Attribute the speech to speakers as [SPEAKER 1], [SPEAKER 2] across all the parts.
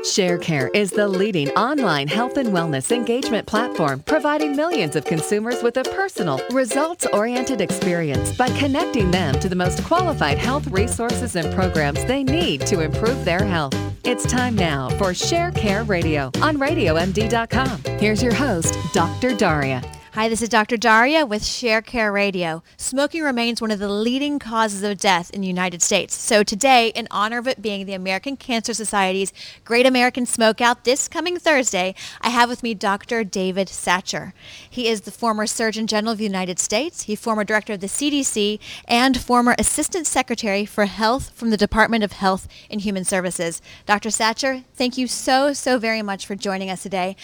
[SPEAKER 1] ShareCare is the leading online health and wellness engagement platform, providing millions of consumers with a personal, results oriented experience by connecting them to the most qualified health resources and programs they need to improve their health. It's time now for ShareCare Radio on RadioMD.com. Here's your host, Dr. Daria.
[SPEAKER 2] Hi, this is Dr. Daria with ShareCare Radio. Smoking remains one of the leading causes of death in the United States. So today, in honor of it being the American Cancer Society's Great American Smokeout this coming Thursday, I have with me Dr. David Satcher. He is the former Surgeon General of the United States, he former director of the CDC, and former Assistant Secretary for Health from the Department of Health and Human Services. Dr. Satcher, thank you so, so very much for joining us today.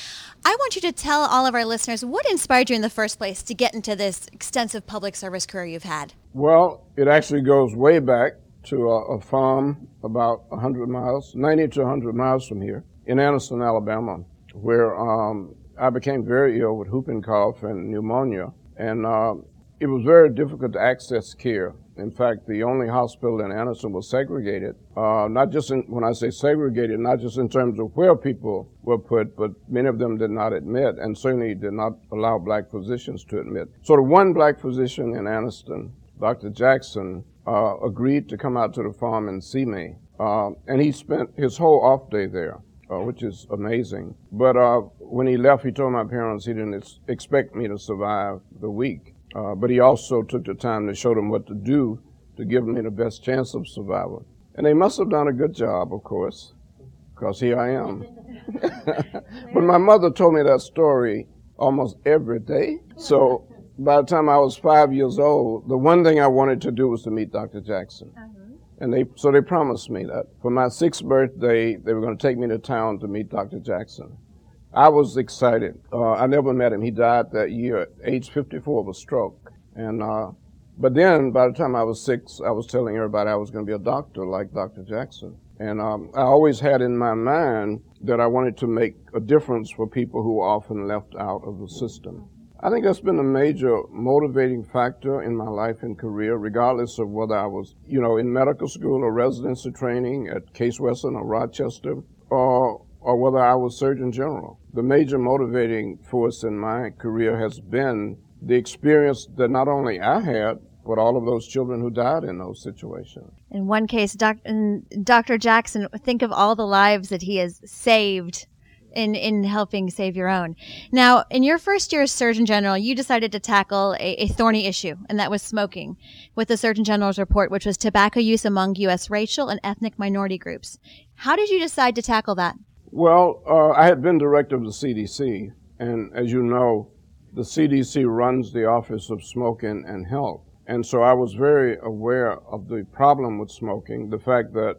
[SPEAKER 2] I want you to tell all of our listeners what inspired you in the first place to get into this extensive public service career you've had.
[SPEAKER 3] Well, it actually goes way back to a, a farm about 100 miles, 90 to 100 miles from here in Anniston, Alabama, where um, I became very ill with whooping cough and pneumonia. And uh, it was very difficult to access care. In fact, the only hospital in Anniston was segregated. Uh, not just in, when I say segregated, not just in terms of where people were put, but many of them did not admit, and certainly did not allow black physicians to admit. So the one black physician in Anniston, Dr. Jackson, uh, agreed to come out to the farm and see me, uh, and he spent his whole off day there. Uh, which is amazing. But uh, when he left, he told my parents he didn't ex- expect me to survive the week. Uh, but he also took the time to show them what to do to give me the best chance of survival. And they must have done a good job, of course, because here I am. but my mother told me that story almost every day. So by the time I was five years old, the one thing I wanted to do was to meet Dr. Jackson. Uh-huh. And they, so they promised me that for my sixth birthday, they were going to take me to town to meet Dr. Jackson. I was excited. Uh, I never met him. He died that year at age 54 of a stroke. And, uh, but then by the time I was six, I was telling everybody I was going to be a doctor like Dr. Jackson. And um, I always had in my mind that I wanted to make a difference for people who were often left out of the system. I think that's been a major motivating factor in my life and career, regardless of whether I was, you know, in medical school or residency training at Case Western or Rochester, whether I was Surgeon General. The major motivating force in my career has been the experience that not only I had, but all of those children who died in those situations.
[SPEAKER 2] In one case, doc, Dr. Jackson, think of all the lives that he has saved in, in helping save your own. Now, in your first year as Surgeon General, you decided to tackle a, a, thorny issue, and that was smoking, with the Surgeon General's report, which was tobacco use among U.S. racial and ethnic minority groups. How did you decide to tackle that?
[SPEAKER 3] Well, uh, I had been director of the CDC, and as you know, the CDC runs the Office of Smoking and Health. And so I was very aware of the problem with smoking, the fact that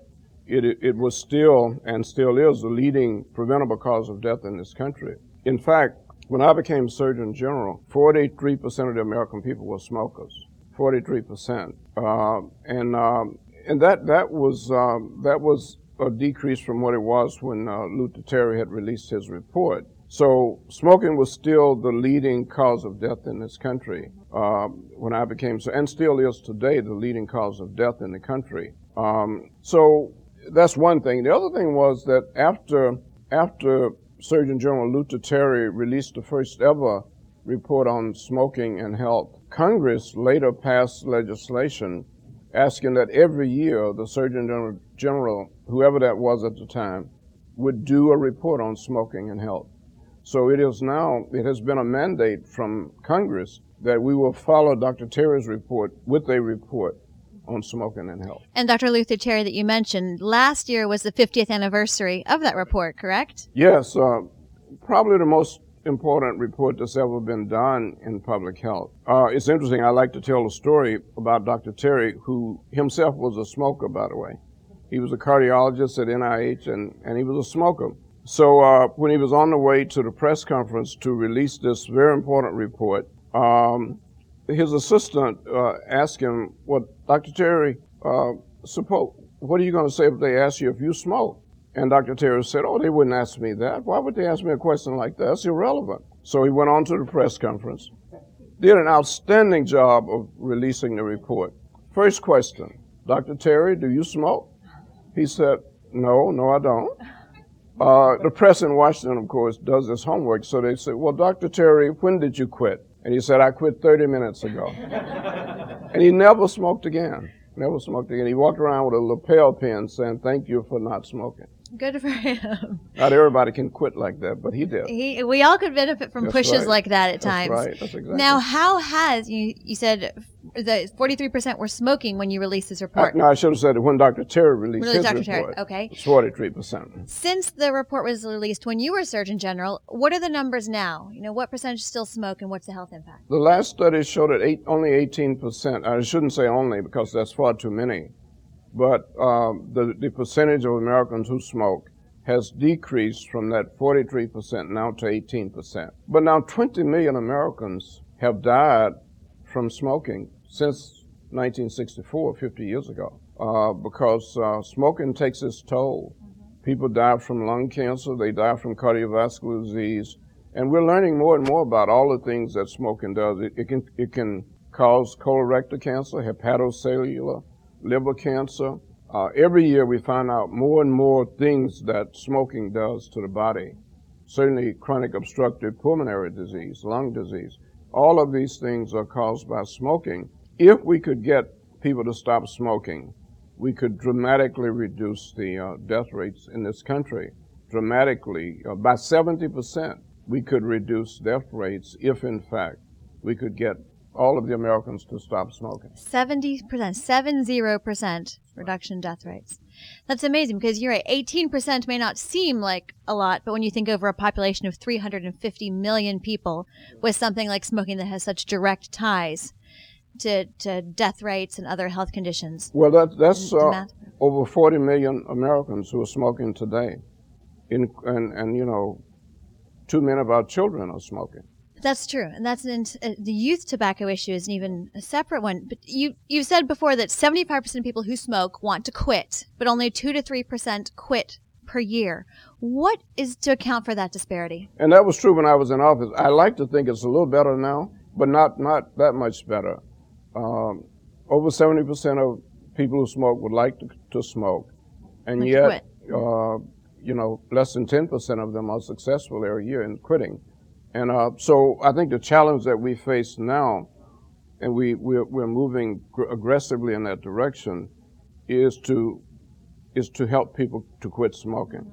[SPEAKER 3] it, it was still and still is the leading preventable cause of death in this country. In fact, when I became Surgeon General, 43% of the American people were smokers. 43%. Uh, and, um, and that, that was, um, that was a decrease from what it was when uh, Luther Terry had released his report. So smoking was still the leading cause of death in this country uh, when I became, so, and still is today, the leading cause of death in the country. Um, so that's one thing. The other thing was that after after Surgeon General Luther Terry released the first ever report on smoking and health, Congress later passed legislation asking that every year the Surgeon General, General, whoever that was at the time, would do a report on smoking and health. So it is now, it has been a mandate from Congress that we will follow Dr. Terry's report with a report on smoking and health.
[SPEAKER 2] And Dr. Luther Terry, that you mentioned, last year was the 50th anniversary of that report, correct?
[SPEAKER 3] Yes, uh, probably the most important report that's ever been done in public health. Uh, it's interesting. I like to tell a story about Dr. Terry, who himself was a smoker, by the way. He was a cardiologist at NIH, and, and he was a smoker. So uh, when he was on the way to the press conference to release this very important report, um, his assistant uh, asked him, "Well, Dr. Terry, uh, suppose what are you going to say if they ask you if you smoke?" And Dr. Terry said, Oh, they wouldn't ask me that. Why would they ask me a question like that? That's irrelevant. So he went on to the press conference, did an outstanding job of releasing the report. First question Dr. Terry, do you smoke? He said, No, no, I don't. Uh, the press in Washington, of course, does this homework. So they say, Well, Dr. Terry, when did you quit? And he said, I quit 30 minutes ago. and he never smoked again. Never smoked again. He walked around with a lapel pin saying, Thank you for not smoking.
[SPEAKER 2] Good for him.
[SPEAKER 3] Not everybody can quit like that, but he did.
[SPEAKER 2] He, we all could benefit from
[SPEAKER 3] That's
[SPEAKER 2] pushes
[SPEAKER 3] right.
[SPEAKER 2] like that at
[SPEAKER 3] That's
[SPEAKER 2] times.
[SPEAKER 3] right. That's exactly.
[SPEAKER 2] Now, how has you? You said the forty-three percent were smoking when you released this
[SPEAKER 3] I,
[SPEAKER 2] report.
[SPEAKER 3] no, I should have said it when Dr. Terry released
[SPEAKER 2] Really,
[SPEAKER 3] his
[SPEAKER 2] Dr. Terry, okay.
[SPEAKER 3] It's 43%.
[SPEAKER 2] Since the report was released when you were Surgeon General, what are the numbers now? You know, what percentage still smoke and what's the health impact?
[SPEAKER 3] The last study showed that eight, only 18%, I shouldn't say only because that's far too many, but um, the, the percentage of Americans who smoke has decreased from that 43% now to 18%. But now 20 million Americans have died from smoking since 1964, 50 years ago, uh, because uh, smoking takes its toll. People die from lung cancer, they die from cardiovascular disease, and we're learning more and more about all the things that smoking does. It, it can it can cause colorectal cancer, hepatocellular, liver cancer. Uh, every year we find out more and more things that smoking does to the body. Certainly chronic obstructive pulmonary disease, lung disease. All of these things are caused by smoking. If we could get people to stop smoking, we could dramatically reduce the uh, death rates in this country. Dramatically, uh, by 70%, we could reduce death rates if, in fact, we could get all of the Americans to stop smoking.
[SPEAKER 2] Seventy percent, seven zero percent reduction in death rates. That's amazing because you're right. Eighteen percent may not seem like a lot, but when you think over a population of 350 million people with something like smoking that has such direct ties to, to death rates and other health conditions.
[SPEAKER 3] Well, that, that's uh, over 40 million Americans who are smoking today. In, and, and, you know, two million of our children are smoking.
[SPEAKER 2] That's true, and that's an, uh, the youth tobacco issue is even a separate one. But you you said before that 75 percent of people who smoke want to quit, but only two to three percent quit per year. What is to account for that disparity?
[SPEAKER 3] And that was true when I was in office. I like to think it's a little better now, but not, not that much better. Um, over 70% of people who smoke would like to, to smoke. And yet, uh, you know, less than 10% of them are successful every year in quitting. And uh, so I think the challenge that we face now, and we, we're, we're moving gr- aggressively in that direction, is to, is to help people to quit smoking.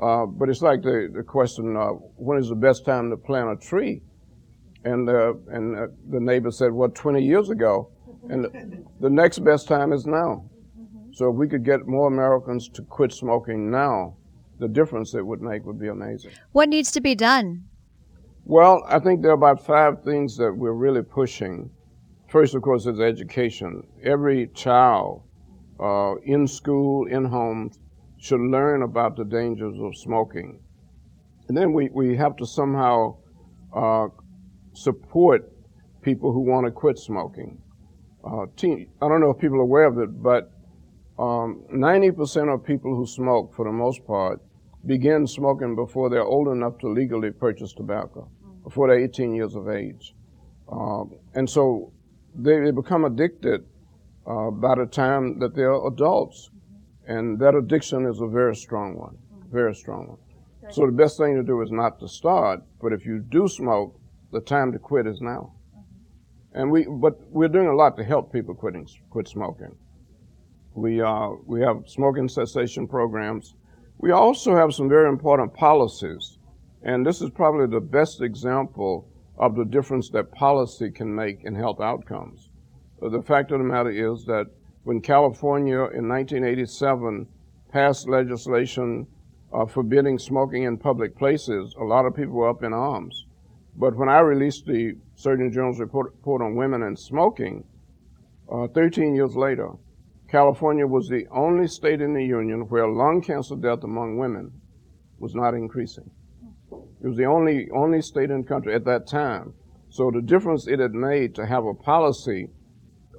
[SPEAKER 3] Uh, but it's like the, the question, uh, when is the best time to plant a tree? And, uh, and uh, the neighbor said, well, 20 years ago. And the, the next best time is now. So if we could get more Americans to quit smoking now, the difference it would make would be amazing.
[SPEAKER 2] What needs to be done?
[SPEAKER 3] Well, I think there are about five things that we're really pushing. First, of course, is education. Every child uh, in school, in homes, should learn about the dangers of smoking. And then we, we have to somehow uh, support people who want to quit smoking. Uh, teen, I don't know if people are aware of it, but um, 90% of people who smoke, for the most part, begin smoking before they're old enough to legally purchase tobacco, before they're 18 years of age. Um, and so they, they become addicted uh, by the time that they're adults. And that addiction is a very strong one, very strong one. So the best thing to do is not to start, but if you do smoke, the time to quit is now. And we, but we're doing a lot to help people quitting, quit smoking. We, uh, we have smoking cessation programs. We also have some very important policies. And this is probably the best example of the difference that policy can make in health outcomes. Uh, the fact of the matter is that when California in 1987 passed legislation uh, forbidding smoking in public places, a lot of people were up in arms. But when I released the Surgeon General's report, report on women and smoking, uh, 13 years later, California was the only state in the union where lung cancer death among women was not increasing. It was the only only state in the country at that time. So the difference it had made to have a policy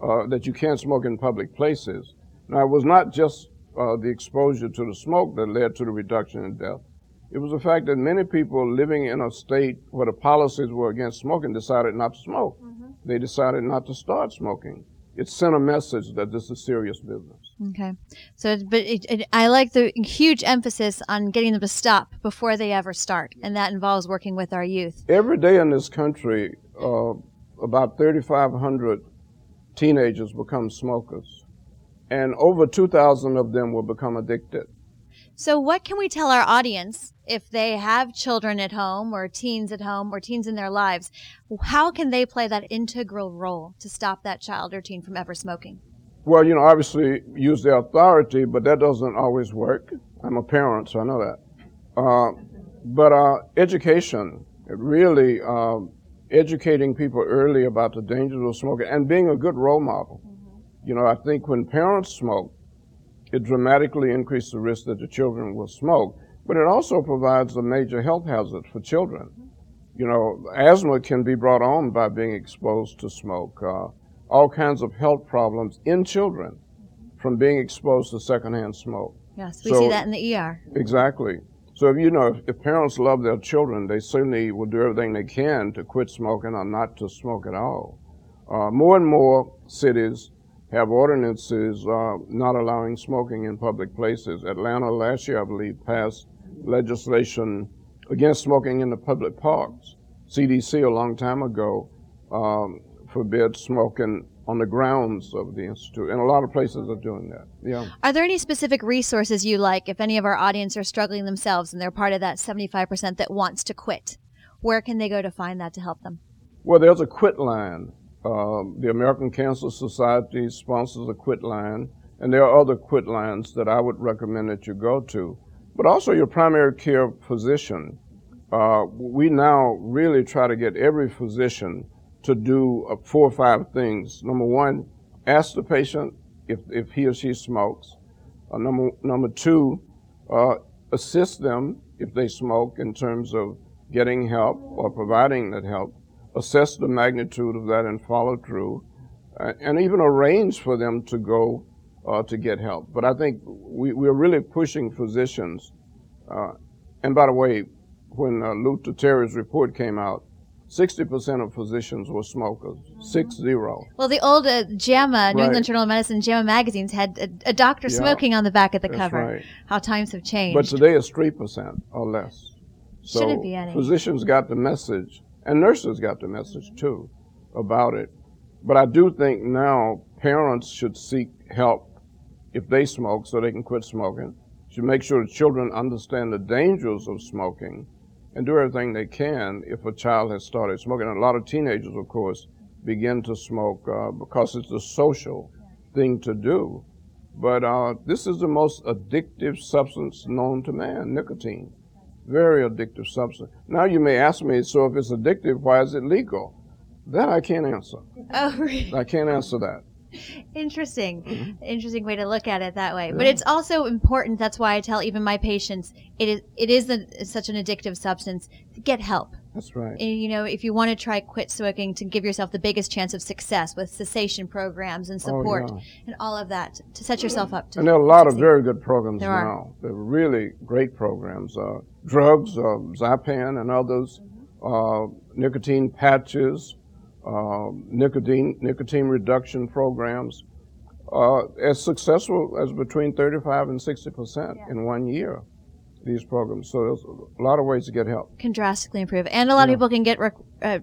[SPEAKER 3] uh, that you can't smoke in public places. Now it was not just uh, the exposure to the smoke that led to the reduction in death. It was the fact that many people living in a state where the policies were against smoking decided not to smoke. They decided not to start smoking. It sent a message that this is serious business.
[SPEAKER 2] Okay. So, but it, it, I like the huge emphasis on getting them to stop before they ever start, and that involves working with our youth.
[SPEAKER 3] Every day in this country, uh, about 3,500 teenagers become smokers, and over 2,000 of them will become addicted.
[SPEAKER 2] So, what can we tell our audience if they have children at home or teens at home or teens in their lives? How can they play that integral role to stop that child or teen from ever smoking?
[SPEAKER 3] Well, you know, obviously use their authority, but that doesn't always work. I'm a parent, so I know that. Uh, but uh, education, really uh, educating people early about the dangers of smoking and being a good role model. Mm-hmm. You know, I think when parents smoke, it dramatically increases the risk that the children will smoke, but it also provides a major health hazard for children. You know, asthma can be brought on by being exposed to smoke. Uh, all kinds of health problems in children from being exposed to secondhand smoke.
[SPEAKER 2] Yes, we so, see that in the ER.
[SPEAKER 3] Exactly. So if you know if, if, parents love their children, they certainly will do everything they can to quit smoking or not to smoke at all. Uh, more and more cities have ordinances uh, not allowing smoking in public places. Atlanta last year, I believe, passed legislation against smoking in the public parks. CDC a long time ago um, forbid smoking on the grounds of the institute, and a lot of places are doing that. Yeah.
[SPEAKER 2] Are there any specific resources you like if any of our audience are struggling themselves and they're part of that 75% that wants to quit? Where can they go to find that to help them?
[SPEAKER 3] Well, there's a quit line. Um, the American Cancer Society sponsors a quit line, and there are other quit lines that I would recommend that you go to. But also your primary care physician. Uh, we now really try to get every physician to do uh, four or five things. Number one, ask the patient if, if he or she smokes. Uh, number, number two, uh, assist them if they smoke in terms of getting help or providing that help. Assess the magnitude of that and follow through. Uh, and even arrange for them to go uh, to get help. But I think we, we're really pushing physicians. Uh, and by the way, when Luther Terry's report came out, 60% of physicians were smokers, six zero.
[SPEAKER 2] Well, the old uh, JAMA, right. New England Journal of Medicine, JAMA magazines had a, a doctor yeah, smoking on the back of the cover. Right. How times have changed.
[SPEAKER 3] But today it's 3% or less.
[SPEAKER 2] So Shouldn't be any.
[SPEAKER 3] physicians got the message, and nurses got the message too about it. But I do think now parents should seek help if they smoke so they can quit smoking. Should make sure the children understand the dangers of smoking and do everything they can if a child has started smoking. And a lot of teenagers, of course, begin to smoke uh, because it's a social thing to do. But uh, this is the most addictive substance known to man, nicotine. Very addictive substance. Now you may ask me, so if it's addictive, why is it legal? That I can't answer.
[SPEAKER 2] Oh, really? I
[SPEAKER 3] can't answer that.
[SPEAKER 2] Interesting. Mm-hmm. Interesting way to look at it that way. Yeah. But it's also important. That's why I tell even my patients it is it is a, such an addictive substance. Get help.
[SPEAKER 3] That's right.
[SPEAKER 2] And, you know, if you want to try quit smoking to give yourself the biggest chance of success with cessation programs and oh, support oh, yeah. and all of that to set yourself up to.
[SPEAKER 3] And there are a lot of very good programs there now. Are. They're really great programs. Uh, drugs, uh, Zyban and others, uh, nicotine patches, uh, nicotine nicotine reduction programs uh, as successful as between 35 and 60 percent yeah. in one year. These programs, so there's a lot of ways to get help.
[SPEAKER 2] Can drastically improve, and a lot yeah. of people can get rec- uh,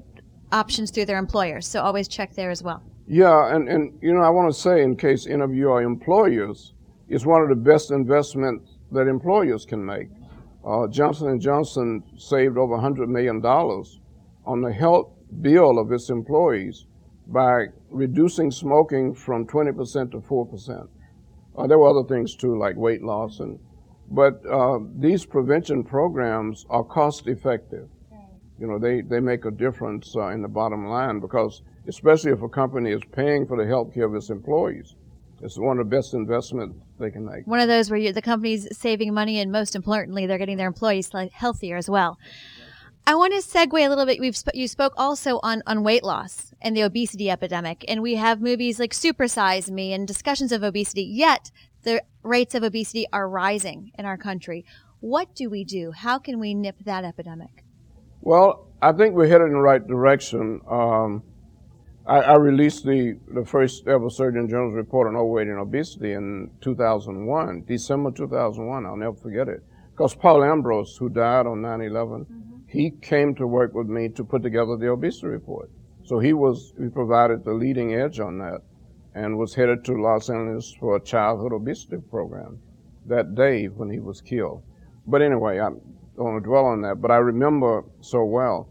[SPEAKER 2] options through their employers. So always check there as well.
[SPEAKER 3] Yeah, and, and you know I want to say in case any of you are employers, it's one of the best investments that employers can make. Uh, Johnson and Johnson saved over 100 million dollars on the health bill of its employees by reducing smoking from 20% to 4%. Uh, there were other things too, like weight loss, and but uh, these prevention programs are cost effective. You know, they, they make a difference uh, in the bottom line because, especially if a company is paying for the health care of its employees, it's one of the best investments they can make.
[SPEAKER 2] One of those where you, the company's saving money, and most importantly, they're getting their employees healthier as well. I want to segue a little bit. We've sp- you spoke also on on weight loss and the obesity epidemic, and we have movies like Supersize Me and discussions of obesity. Yet the rates of obesity are rising in our country. What do we do? How can we nip that epidemic?
[SPEAKER 3] Well, I think we're headed in the right direction. Um, I, I, released the, the first ever Surgeon General's report on overweight and obesity in 2001, December 2001. I'll never forget it. Because Paul Ambrose, who died on 9 11, mm-hmm. he came to work with me to put together the obesity report. So he was, he provided the leading edge on that and was headed to Los Angeles for a childhood obesity program that day when he was killed. But anyway, I don't want to dwell on that, but I remember so well.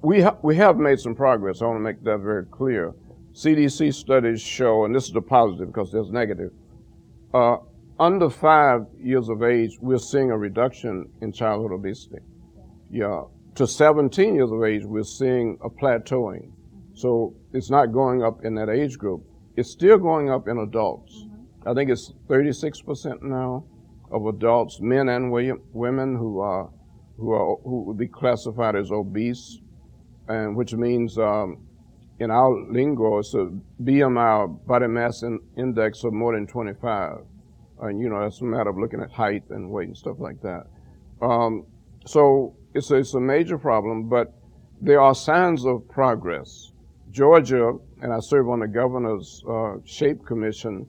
[SPEAKER 3] We, ha- we have made some progress. I want to make that very clear. CDC studies show, and this is the positive because there's negative, uh, under five years of age, we're seeing a reduction in childhood obesity. Yeah, to 17 years of age, we're seeing a plateauing. So it's not going up in that age group. It's still going up in adults. Mm-hmm. I think it's 36% now of adults, men and women, who are who are who would be classified as obese, and which means um, in our lingo it's a BMI, body mass in, index of more than 25. And you know that's a matter of looking at height and weight and stuff like that. Um, so it's a, it's a major problem, but there are signs of progress. Georgia, and I serve on the governor's uh, SHAPE commission.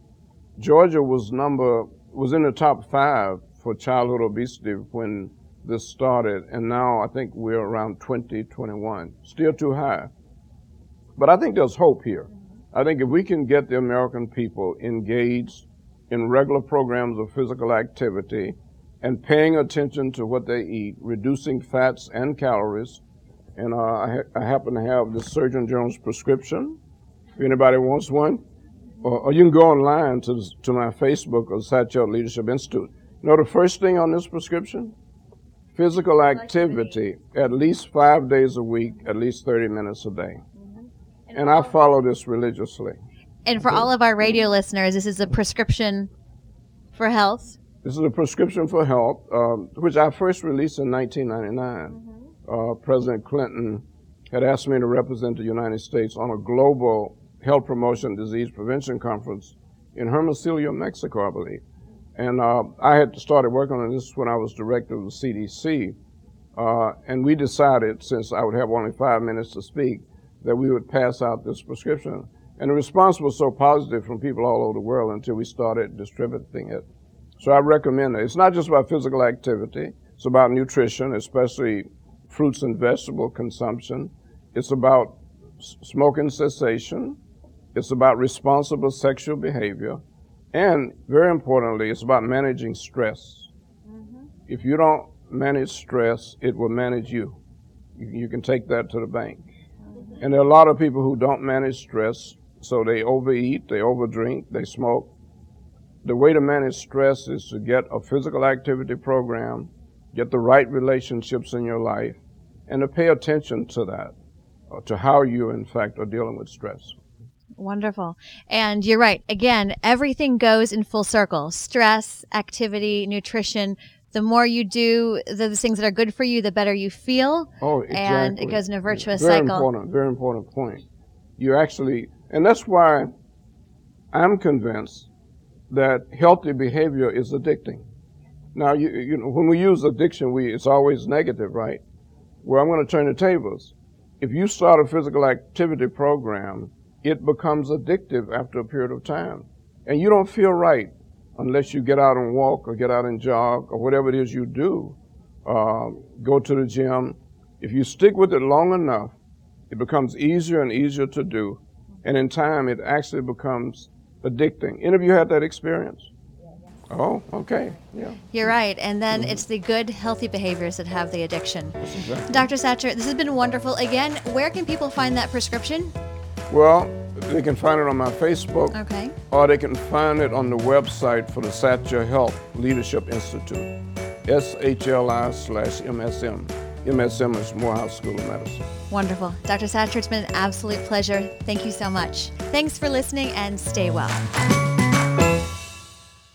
[SPEAKER 3] Georgia was number was in the top five for childhood obesity when this started, and now I think we're around 20, 21. Still too high. But I think there's hope here. I think if we can get the American people engaged in regular programs of physical activity and paying attention to what they eat, reducing fats and calories, and uh, I, ha- I, happen to have the Surgeon General's prescription. If anybody wants one, or, or you can go online to, to my Facebook or Satcher Leadership Institute. You know the first thing on this prescription? Physical activity, at least five days a week, at least 30 minutes a day. Mm-hmm. And, and I follow this religiously.
[SPEAKER 2] And for all of our radio listeners, this is a prescription for health.
[SPEAKER 3] This is a prescription for health, um, which I first released in 1999. Mm-hmm. Uh, President Clinton had asked me to represent the United States on a global health promotion disease prevention conference in Hermosillo, Mexico, I believe. And uh, I had started working on this when I was director of the CDC. Uh, and we decided, since I would have only five minutes to speak, that we would pass out this prescription. And the response was so positive from people all over the world until we started distributing it. So I recommend it. It's not just about physical activity, it's about nutrition, especially fruits and vegetable consumption. It's about smoking cessation. It's about responsible sexual behavior. And very importantly, it's about managing stress. Mm-hmm. If you don't manage stress, it will manage you. You, you can take that to the bank. Mm-hmm. And there are a lot of people who don't manage stress, so they overeat, they overdrink, they smoke. The way to manage stress is to get a physical activity program, get the right relationships in your life, and to pay attention to that, uh, to how you, in fact, are dealing with stress.
[SPEAKER 2] Wonderful. And you're right. Again, everything goes in full circle stress, activity, nutrition. The more you do those things that are good for you, the better you feel.
[SPEAKER 3] Oh, exactly.
[SPEAKER 2] And it goes in a virtuous
[SPEAKER 3] very
[SPEAKER 2] cycle.
[SPEAKER 3] Very important, very important point. You actually, and that's why I'm convinced that healthy behavior is addicting. Now, you, you know, when we use addiction, we, it's always negative, right? Well, I'm going to turn the tables. If you start a physical activity program it becomes addictive after a period of time. And you don't feel right unless you get out and walk or get out and jog or whatever it is you do. Uh, go to the gym. If you stick with it long enough, it becomes easier and easier to do. And in time, it actually becomes addicting. Any of you had that experience? Oh, okay. Yeah.
[SPEAKER 2] You're right. And then mm-hmm. it's the good, healthy behaviors that have the addiction. Exactly. Dr. Satcher, this has been wonderful. Again, where can people find that prescription?
[SPEAKER 3] Well, they can find it on my Facebook.
[SPEAKER 2] Okay.
[SPEAKER 3] Or they can find it on the website for the Satcher Health Leadership Institute. S-H-L-I slash MSM. MSM is Morehouse School of Medicine.
[SPEAKER 2] Wonderful. Dr. Satcher, it's been an absolute pleasure. Thank you so much. Thanks for listening and stay well.